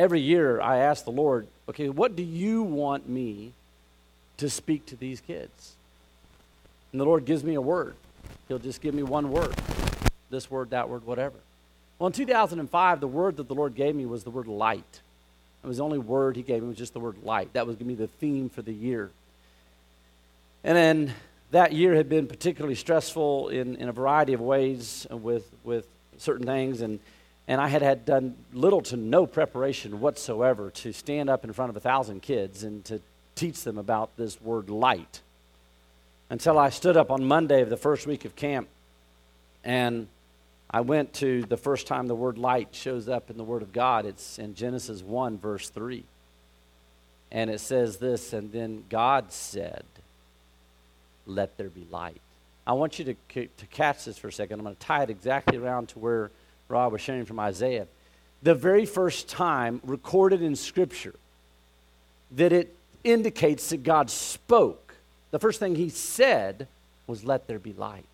every year I ask the Lord, okay, what do you want me to speak to these kids? And the Lord gives me a word. He'll just give me one word this word, that word, whatever. Well, in 2005, the word that the Lord gave me was the word light. It was the only word He gave me was just the word light. That was going to be the theme for the year. And then that year had been particularly stressful in, in a variety of ways with, with certain things. And, and I had, had done little to no preparation whatsoever to stand up in front of a thousand kids and to teach them about this word light. Until I stood up on Monday of the first week of camp and I went to the first time the word light shows up in the Word of God. It's in Genesis 1, verse 3. And it says this, and then God said, Let there be light. I want you to, to catch this for a second. I'm going to tie it exactly around to where Rob was sharing from Isaiah. The very first time recorded in Scripture that it indicates that God spoke, the first thing he said was, Let there be light.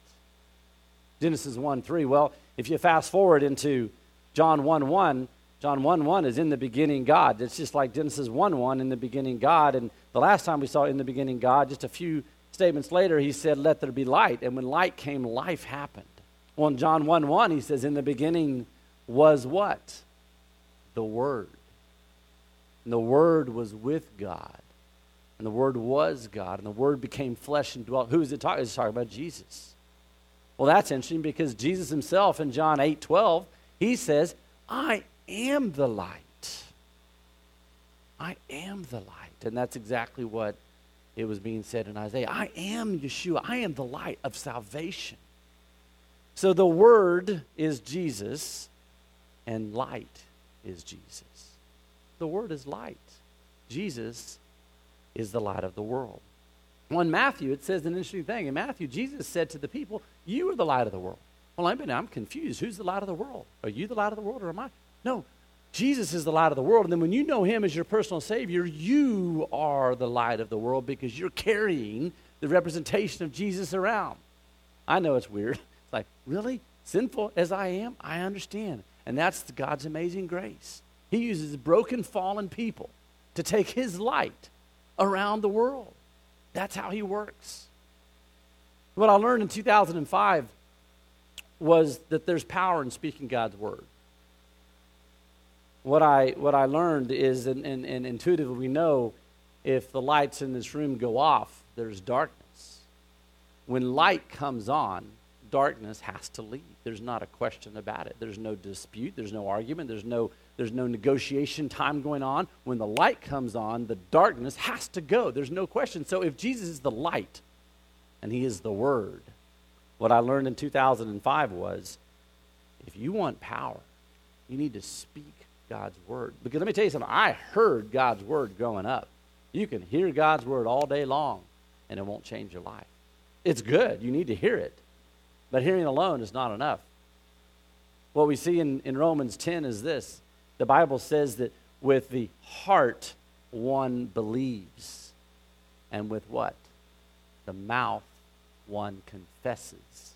Genesis 1 3. Well, if you fast forward into John 1 1, John 1 1 is in the beginning God. It's just like Genesis 1 1 in the beginning God. And the last time we saw in the beginning God, just a few statements later, he said, Let there be light. And when light came, life happened. Well, in John 1 1, he says, In the beginning was what? The Word. And the Word was with God. And the Word was God. And the Word became flesh and dwelt. Who is it talking? It's talking about Jesus. Well, that's interesting because Jesus himself in John 8 12, he says, I am the light. I am the light. And that's exactly what it was being said in Isaiah. I am Yeshua. I am the light of salvation. So the Word is Jesus, and light is Jesus. The Word is light. Jesus is the light of the world. Well, in Matthew, it says an interesting thing. In Matthew, Jesus said to the people, You are the light of the world. Well, I'm, I'm confused. Who's the light of the world? Are you the light of the world or am I? No, Jesus is the light of the world. And then when you know him as your personal Savior, you are the light of the world because you're carrying the representation of Jesus around. I know it's weird. It's like, really? Sinful as I am? I understand. And that's God's amazing grace. He uses broken, fallen people to take his light around the world. That's how he works. What I learned in 2005 was that there's power in speaking God's word. What I, what I learned is, and, and, and intuitively we know, if the lights in this room go off, there's darkness. When light comes on, darkness has to leave. There's not a question about it. There's no dispute, there's no argument, there's no there's no negotiation time going on. When the light comes on, the darkness has to go. There's no question. So if Jesus is the light and he is the word, what I learned in 2005 was if you want power, you need to speak God's word. Because let me tell you something, I heard God's word growing up. You can hear God's word all day long, and it won't change your life. It's good. You need to hear it. But hearing alone is not enough. What we see in, in Romans 10 is this the Bible says that with the heart one believes, and with what? The mouth one confesses,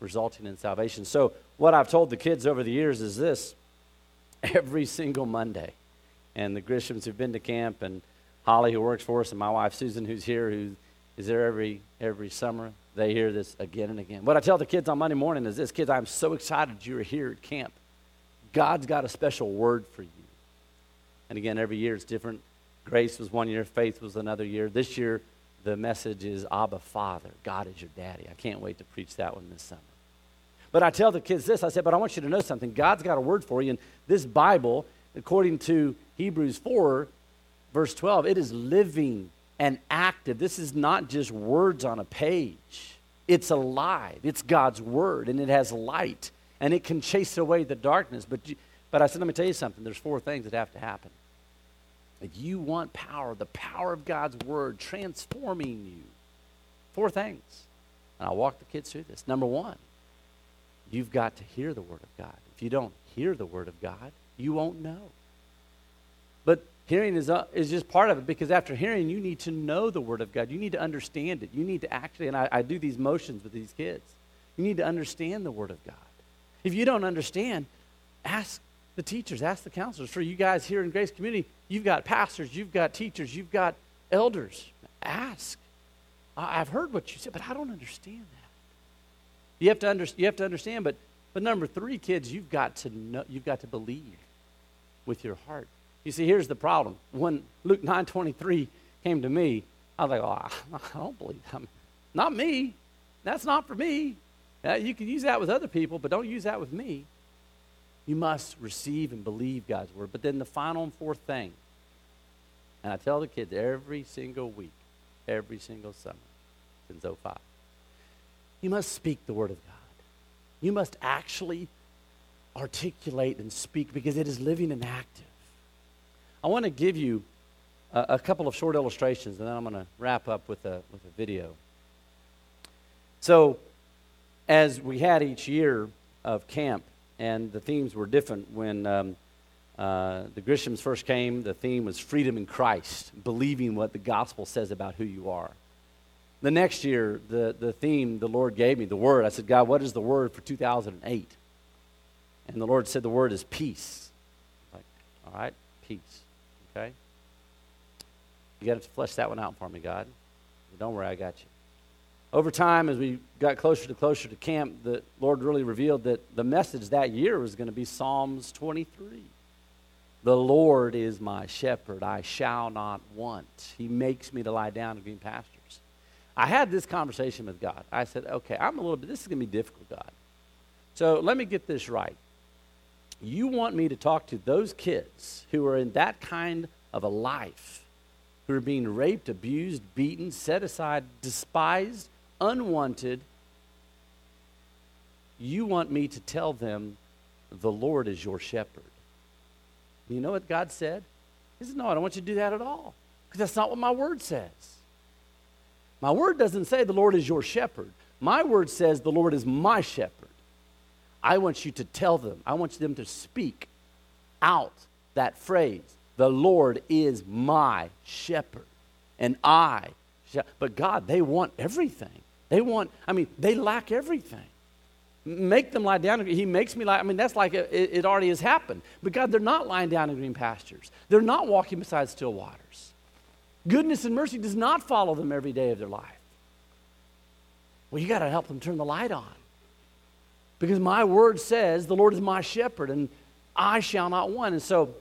resulting in salvation. So, what I've told the kids over the years is this every single Monday, and the Grishams who've been to camp, and Holly, who works for us, and my wife Susan, who's here, who is there every every summer. They hear this again and again. What I tell the kids on Monday morning is this: Kids, I'm so excited you're here at camp. God's got a special word for you. And again, every year it's different. Grace was one year, faith was another year. This year, the message is Abba Father. God is your daddy. I can't wait to preach that one this summer. But I tell the kids this I said, but I want you to know something. God's got a word for you. And this Bible, according to Hebrews 4, verse 12, it is living and active. This is not just words on a page, it's alive. It's God's word, and it has light and it can chase away the darkness. But, but I said, let me tell you something. There's four things that have to happen. If you want power, the power of God's word transforming you, four things. And I'll walk the kids through this. Number one, you've got to hear the word of God. If you don't hear the word of God, you won't know. But hearing is, uh, is just part of it because after hearing, you need to know the word of God. You need to understand it. You need to actually, and I, I do these motions with these kids, you need to understand the word of God. If you don't understand, ask the teachers, ask the counselors. For you guys here in Grace Community, you've got pastors, you've got teachers, you've got elders. Ask. I've heard what you said, but I don't understand that. You have to, under, you have to understand, but, but number three, kids, you've got to know, you've got to believe with your heart. You see, here's the problem. When Luke 9:23 came to me, I was like, oh, I don't believe that. Not me. That's not for me. Uh, you can use that with other people, but don't use that with me. You must receive and believe God's word. But then the final and fourth thing, and I tell the kids every single week, every single summer since 05, you must speak the word of God. You must actually articulate and speak because it is living and active. I want to give you a, a couple of short illustrations, and then I'm going to wrap up with a, with a video. So, as we had each year of camp, and the themes were different when um, uh, the Grishams first came, the theme was freedom in Christ, believing what the gospel says about who you are. The next year, the, the theme the Lord gave me, the word, I said, God, what is the word for 2008? And the Lord said, the word is peace. Like, all right, peace. Okay? You got to flesh that one out for me, God. Don't worry, I got you. Over time, as we got closer to closer to camp, the Lord really revealed that the message that year was going to be Psalms 23. The Lord is my shepherd, I shall not want. He makes me to lie down in green pastures. I had this conversation with God. I said, okay, I'm a little bit, this is going to be difficult, God. So let me get this right. You want me to talk to those kids who are in that kind of a life, who are being raped, abused, beaten, set aside, despised, unwanted. You want me to tell them the Lord is your shepherd. You know what God said? He said, No, I don't want you to do that at all. Because that's not what my word says. My word doesn't say the Lord is your shepherd. My word says the Lord is my shepherd. I want you to tell them, I want them to speak out that phrase the Lord is my shepherd. And I, shall. but God, they want everything. They want, I mean, they lack everything. Make them lie down. He makes me lie. I mean, that's like it, it already has happened. But God, they're not lying down in green pastures. They're not walking beside still waters. Goodness and mercy does not follow them every day of their life. Well, you got to help them turn the light on. Because my word says, the Lord is my shepherd, and I shall not want. And so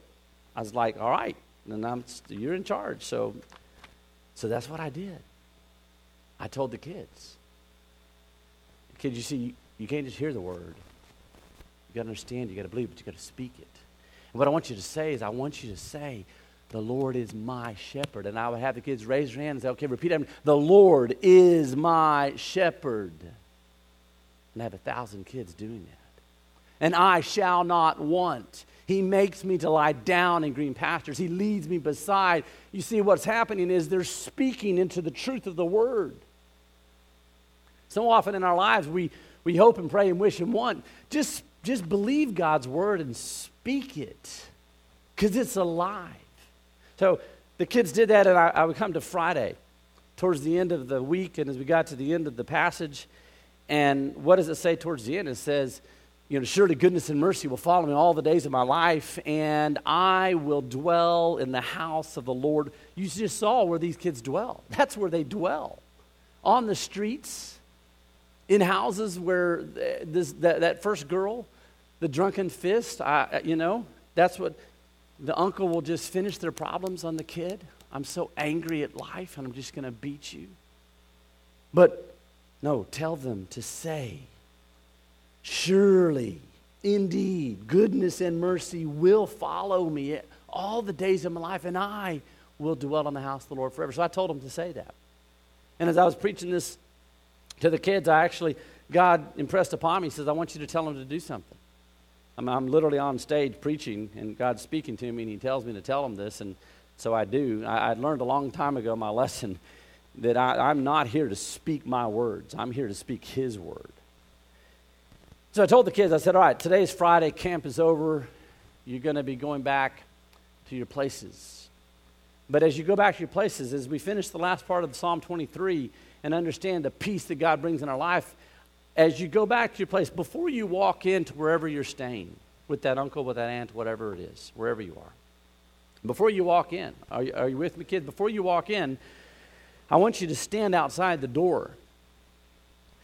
I was like, all right, and I'm, you're in charge. So, so that's what I did. I told the kids. Kids, you see, you can't just hear the word. You got to understand, you got to believe, but you got to speak it. And what I want you to say is, I want you to say, the Lord is my shepherd. And I would have the kids raise their hands and say, okay, repeat it. The Lord is my shepherd. And have a thousand kids doing that. And I shall not want. He makes me to lie down in green pastures. He leads me beside. You see, what's happening is they're speaking into the truth of the word. So often in our lives, we, we hope and pray and wish and want. Just, just believe God's word and speak it because it's alive. So the kids did that, and I, I would come to Friday towards the end of the week, and as we got to the end of the passage, and what does it say towards the end? It says, you know, surely goodness and mercy will follow me all the days of my life, and I will dwell in the house of the Lord. You just saw where these kids dwell. That's where they dwell. On the streets, in houses where this, that, that first girl, the drunken fist, I, you know, that's what the uncle will just finish their problems on the kid. I'm so angry at life, and I'm just going to beat you. But no, tell them to say, Surely, indeed, goodness and mercy will follow me all the days of my life, and I will dwell in the house of the Lord forever. So I told them to say that. And as I was preaching this to the kids, I actually, God impressed upon me, He says, I want you to tell them to do something. I'm, I'm literally on stage preaching, and God's speaking to me, and He tells me to tell them this, and so I do. I, I learned a long time ago my lesson that I, I'm not here to speak my words, I'm here to speak His word. So I told the kids, I said, all right, today's Friday, camp is over. You're going to be going back to your places. But as you go back to your places, as we finish the last part of Psalm 23 and understand the peace that God brings in our life, as you go back to your place, before you walk into wherever you're staying, with that uncle, with that aunt, whatever it is, wherever you are. Before you walk in, are you, are you with me, kids? Before you walk in, I want you to stand outside the door.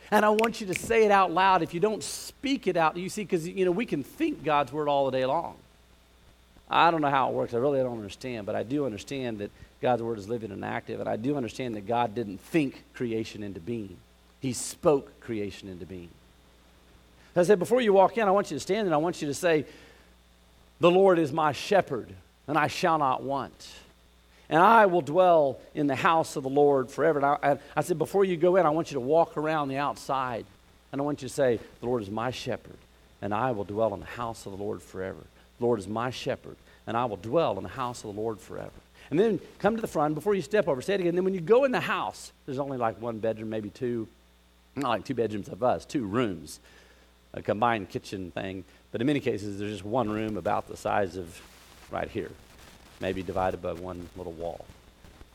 And I want you to say it out loud. If you don't speak it out, you see, because, you know, we can think God's word all the day long. I don't know how it works. I really don't understand, but I do understand that God's word is living and active. And I do understand that God didn't think creation into being, He spoke creation into being. I said, before you walk in, I want you to stand and I want you to say, The Lord is my shepherd, and I shall not want. And I will dwell in the house of the Lord forever. And I, I said, before you go in, I want you to walk around the outside. And I want you to say, The Lord is my shepherd, and I will dwell in the house of the Lord forever. The Lord is my shepherd, and I will dwell in the house of the Lord forever. And then come to the front before you step over. Say it again. Then when you go in the house, there's only like one bedroom, maybe two, not like two bedrooms of us, two rooms a combined kitchen thing. But in many cases, there's just one room about the size of right here, maybe divided by one little wall.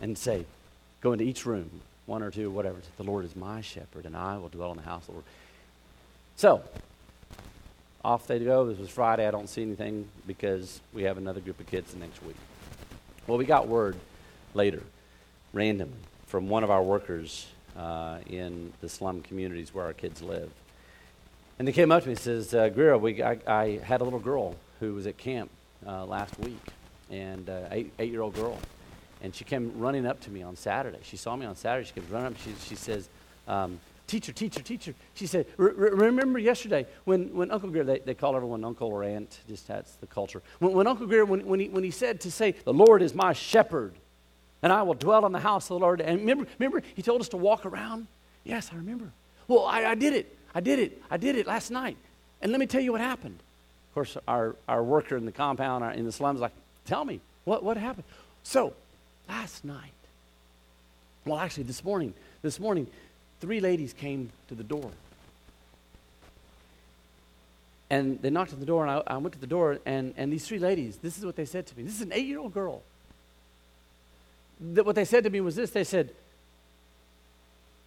And say, go into each room, one or two, whatever. The Lord is my shepherd, and I will dwell in the house of the Lord. So, off they go. This was Friday. I don't see anything because we have another group of kids the next week. Well, we got word later, randomly, from one of our workers uh, in the slum communities where our kids live. And they came up to me and says, uh, Greer, we, I, I, had a little girl who was at camp uh, last week, and uh, eight, eight-year-old girl. And she came running up to me on Saturday. She saw me on Saturday. She came running up. She, she says, um, teacher, teacher, teacher. She said, remember yesterday when, when Uncle Greer, they, they call everyone uncle or aunt, just that's the culture. When, when Uncle Greer, when, when, he, when he said to say, the Lord is my shepherd, and I will dwell in the house of the Lord. And remember, remember he told us to walk around? Yes, I remember. Well, I, I did it. I did it. I did it last night. And let me tell you what happened. Of course, our, our worker in the compound, our, in the slums, like, tell me, what, what happened? So, last night, well, actually, this morning, this morning, three ladies came to the door. And they knocked on the door, and I, I went to the door, and, and these three ladies, this is what they said to me. This is an eight year old girl. That what they said to me was this they said,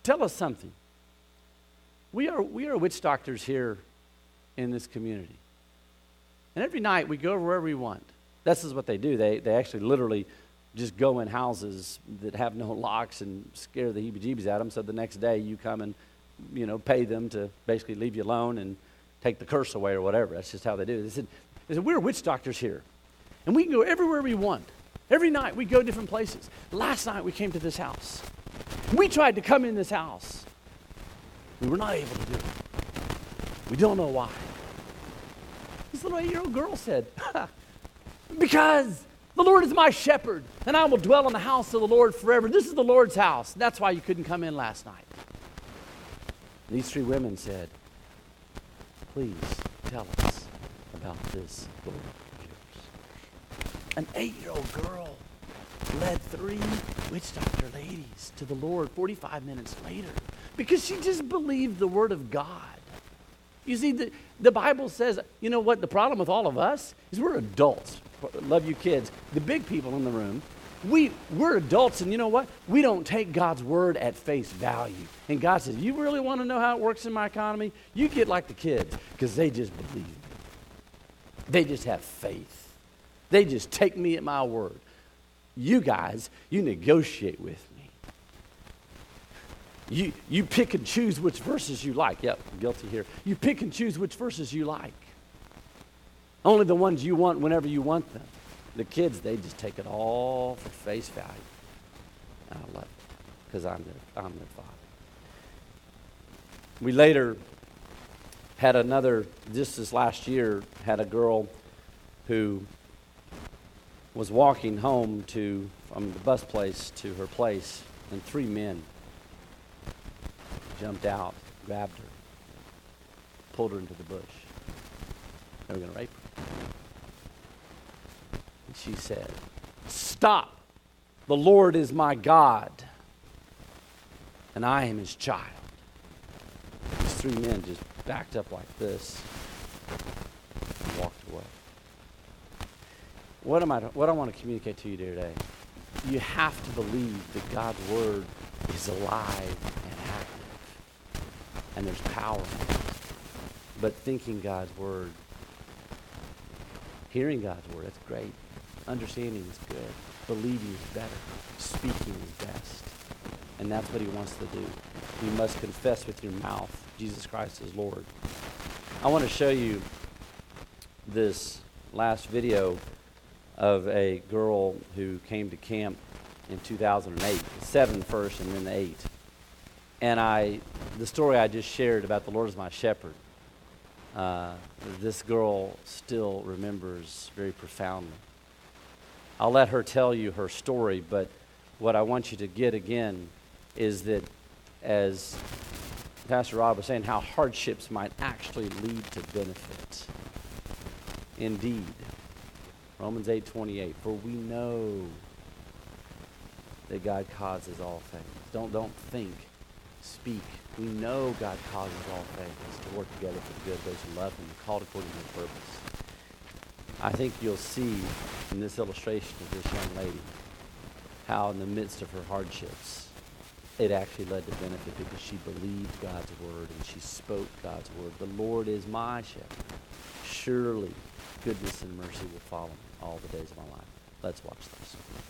Tell us something. We are, we are witch doctors here in this community. And every night we go wherever we want. This is what they do. They, they actually literally just go in houses that have no locks and scare the heebie jeebies out of them. So the next day you come and, you know, pay them to basically leave you alone and take the curse away or whatever. That's just how they do it. They said, they said We're witch doctors here. And we can go everywhere we want. Every night we go different places. Last night we came to this house. We tried to come in this house. We were not able to do it. We don't know why. This little eight year old girl said, Because the Lord is my shepherd, and I will dwell in the house of the Lord forever. This is the Lord's house. That's why you couldn't come in last night. These three women said, Please tell us about this Lord of yours. An eight year old girl led three witch doctor ladies to the Lord 45 minutes later because she just believed the Word of God. You see, the, the Bible says, you know what? The problem with all of us is we're adults. Love you kids. The big people in the room, we, we're adults, and you know what? We don't take God's word at face value. And God says, You really want to know how it works in my economy? You get like the kids, because they just believe. They just have faith. They just take me at my word. You guys, you negotiate with me. You, you pick and choose which verses you like. Yep, guilty here. You pick and choose which verses you like. Only the ones you want whenever you want them. The kids, they just take it all for face value. And I love it because I'm their, I'm their father. We later had another, just this last year, had a girl who was walking home to from the bus place to her place, and three men jumped out, grabbed her, pulled her into the bush. They were going to rape her. And she said, Stop! The Lord is my God, and I am his child. These three men just backed up like this and walked away. What, am I, what I want to communicate to you today, you have to believe that God's word is alive and active. And there's power in it. But thinking God's word Hearing God's word, that's great. Understanding is good. Believing is better. Speaking is best. And that's what he wants to do. You must confess with your mouth Jesus Christ is Lord. I want to show you this last video of a girl who came to camp in 2008, seven first and then eight. And I, the story I just shared about the Lord is my shepherd, uh, this girl still remembers very profoundly. I'll let her tell you her story, but what I want you to get again is that as Pastor Rob was saying, how hardships might actually lead to benefit. Indeed. Romans 8:28 for we know that God causes all things. Don't don't think, speak. We know God causes all things to work together for the good of those who love him and are called according to his purpose. I think you'll see in this illustration of this young lady how in the midst of her hardships it actually led to benefit because she believed God's word and she spoke God's word. The Lord is my shepherd. Surely goodness and mercy will follow me all the days of my life. Let's watch this.